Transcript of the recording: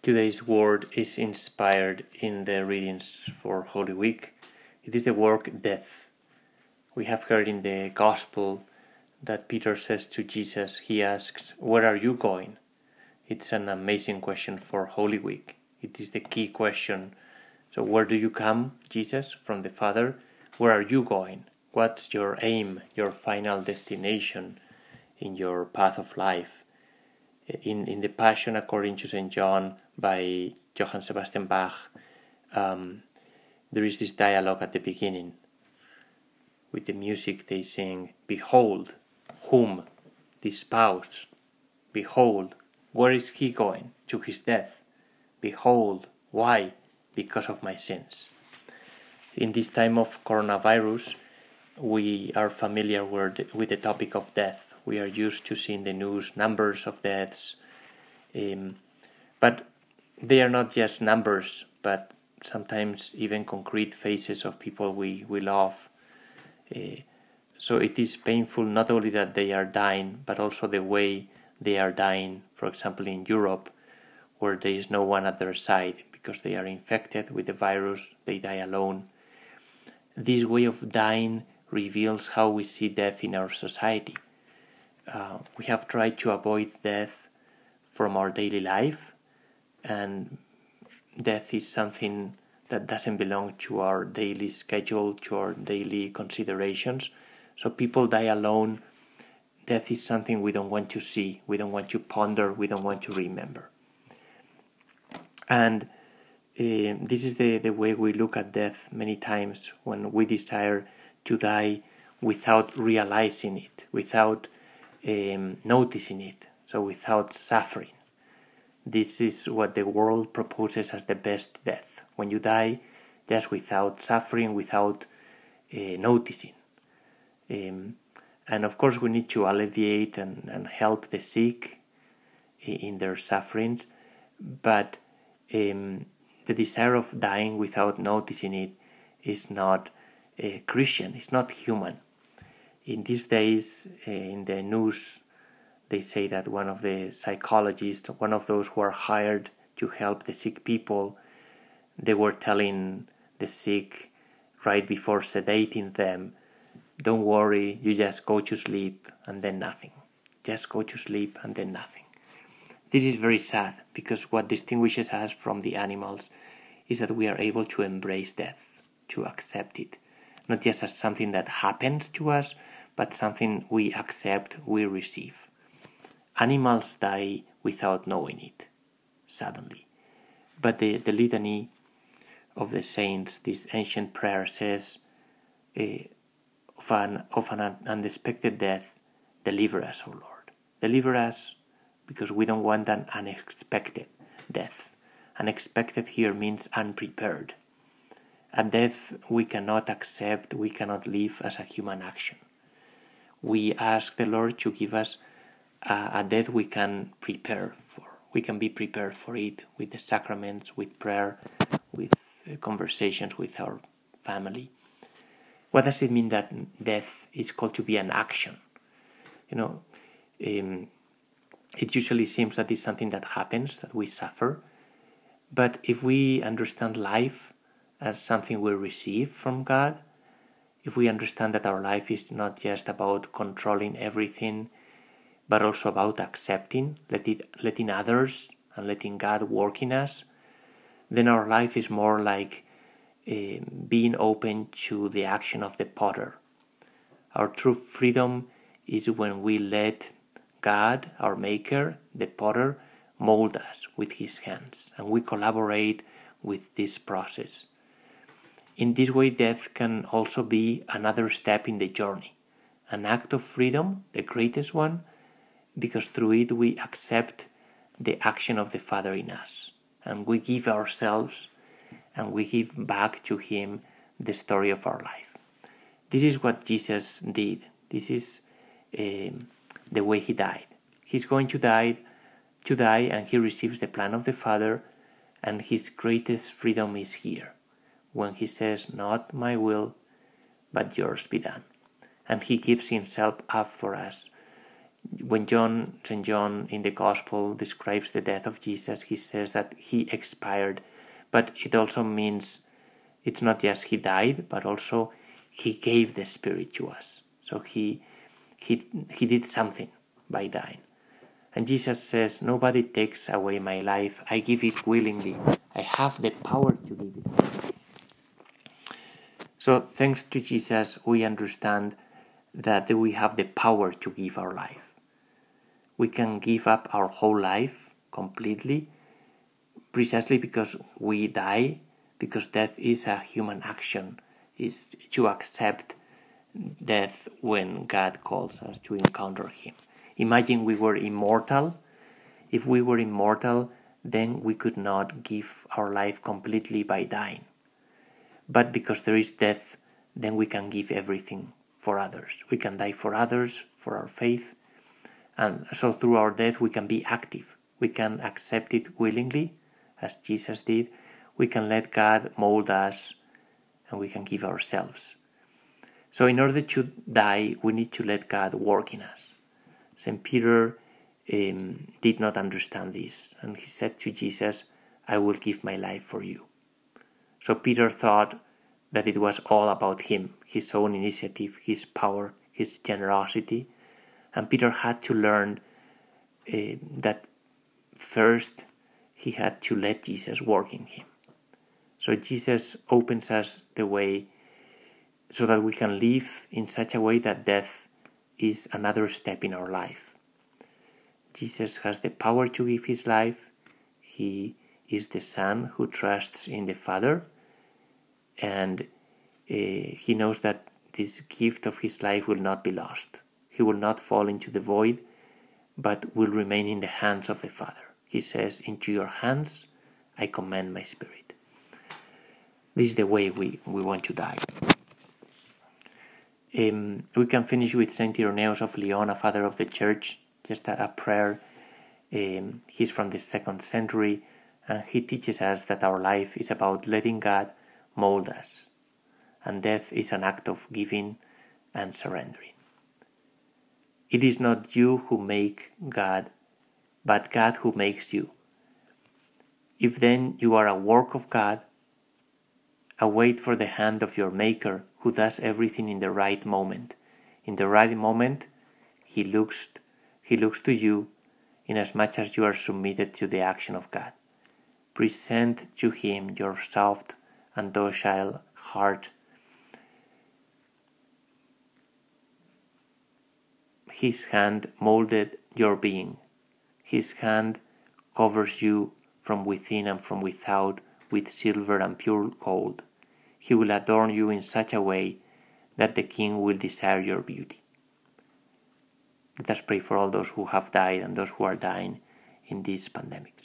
Today's word is inspired in the readings for Holy Week. It is the word death. We have heard in the Gospel that Peter says to Jesus, he asks, Where are you going? It's an amazing question for Holy Week. It is the key question. So, where do you come, Jesus, from the Father? Where are you going? What's your aim, your final destination in your path of life? In, in the Passion according to St. John by Johann Sebastian Bach, um, there is this dialogue at the beginning. With the music, they sing, Behold, whom? The spouse. Behold, where is he going? To his death. Behold, why? Because of my sins. In this time of coronavirus, we are familiar with the topic of death we are used to seeing the news numbers of deaths, um, but they are not just numbers, but sometimes even concrete faces of people we, we love. Uh, so it is painful not only that they are dying, but also the way they are dying, for example, in Europe, where there is no one at their side because they are infected with the virus, they die alone. This way of dying reveals how we see death in our society uh, we have tried to avoid death from our daily life, and death is something that doesn't belong to our daily schedule, to our daily considerations. So people die alone. Death is something we don't want to see, we don't want to ponder, we don't want to remember. And uh, this is the, the way we look at death many times when we desire to die without realizing it, without um, noticing it, so without suffering. This is what the world proposes as the best death when you die just without suffering, without uh, noticing. Um, and of course, we need to alleviate and, and help the sick in their sufferings, but um, the desire of dying without noticing it is not uh, Christian, it's not human in these days uh, in the news they say that one of the psychologists one of those who are hired to help the sick people they were telling the sick right before sedating them don't worry you just go to sleep and then nothing. Just go to sleep and then nothing. This is very sad because what distinguishes us from the animals is that we are able to embrace death to accept it not just as something that happens to us but something we accept, we receive. Animals die without knowing it, suddenly. But the, the litany of the saints, this ancient prayer says, uh, of, an, of an unexpected death, deliver us, O Lord. Deliver us because we don't want an unexpected death. Unexpected here means unprepared. A death we cannot accept, we cannot live as a human action we ask the Lord to give us a, a death we can prepare for. We can be prepared for it with the sacraments, with prayer, with uh, conversations with our family. What does it mean that death is called to be an action? You know, um, it usually seems that it's something that happens, that we suffer. But if we understand life as something we receive from God, if we understand that our life is not just about controlling everything, but also about accepting, letting, letting others and letting God work in us, then our life is more like uh, being open to the action of the potter. Our true freedom is when we let God, our Maker, the potter, mold us with His hands, and we collaborate with this process. In this way, death can also be another step in the journey, an act of freedom, the greatest one, because through it we accept the action of the Father in us, and we give ourselves and we give back to Him the story of our life. This is what Jesus did. This is um, the way He died. He's going to die, to die, and He receives the plan of the Father, and His greatest freedom is here when he says, Not my will, but yours be done. And he gives himself up for us, when John, St. John in the Gospel describes the death of Jesus, he says that he expired, but it also means it's not just he died, but also he gave the Spirit to us. So he he he did something by dying. And Jesus says, Nobody takes away my life. I give it willingly. I have the power to give it. So, thanks to Jesus, we understand that we have the power to give our life. We can give up our whole life completely precisely because we die, because death is a human action, is to accept death when God calls us to encounter Him. Imagine we were immortal. If we were immortal, then we could not give our life completely by dying. But because there is death, then we can give everything for others. We can die for others, for our faith. And so through our death, we can be active. We can accept it willingly, as Jesus did. We can let God mold us, and we can give ourselves. So, in order to die, we need to let God work in us. St. Peter um, did not understand this, and he said to Jesus, I will give my life for you. So Peter thought that it was all about him, his own initiative, his power, his generosity, and Peter had to learn uh, that first he had to let Jesus work in him. So Jesus opens us the way so that we can live in such a way that death is another step in our life. Jesus has the power to give his life. He is the Son who trusts in the Father, and uh, he knows that this gift of his life will not be lost. He will not fall into the void, but will remain in the hands of the Father. He says, Into your hands I commend my spirit. This is the way we, we want to die. Um, we can finish with Saint Irenaeus of Lyon, a father of the church, just a, a prayer. Um, he's from the second century, and he teaches us that our life is about letting God mold us, and death is an act of giving and surrendering. It is not you who make God, but God who makes you. If then you are a work of God, await for the hand of your Maker who does everything in the right moment. In the right moment, he looks, he looks to you inasmuch as you are submitted to the action of God. Present to him your soft and docile heart. His hand molded your being. His hand covers you from within and from without with silver and pure gold he will adorn you in such a way that the king will desire your beauty. Let us pray for all those who have died and those who are dying in this pandemics.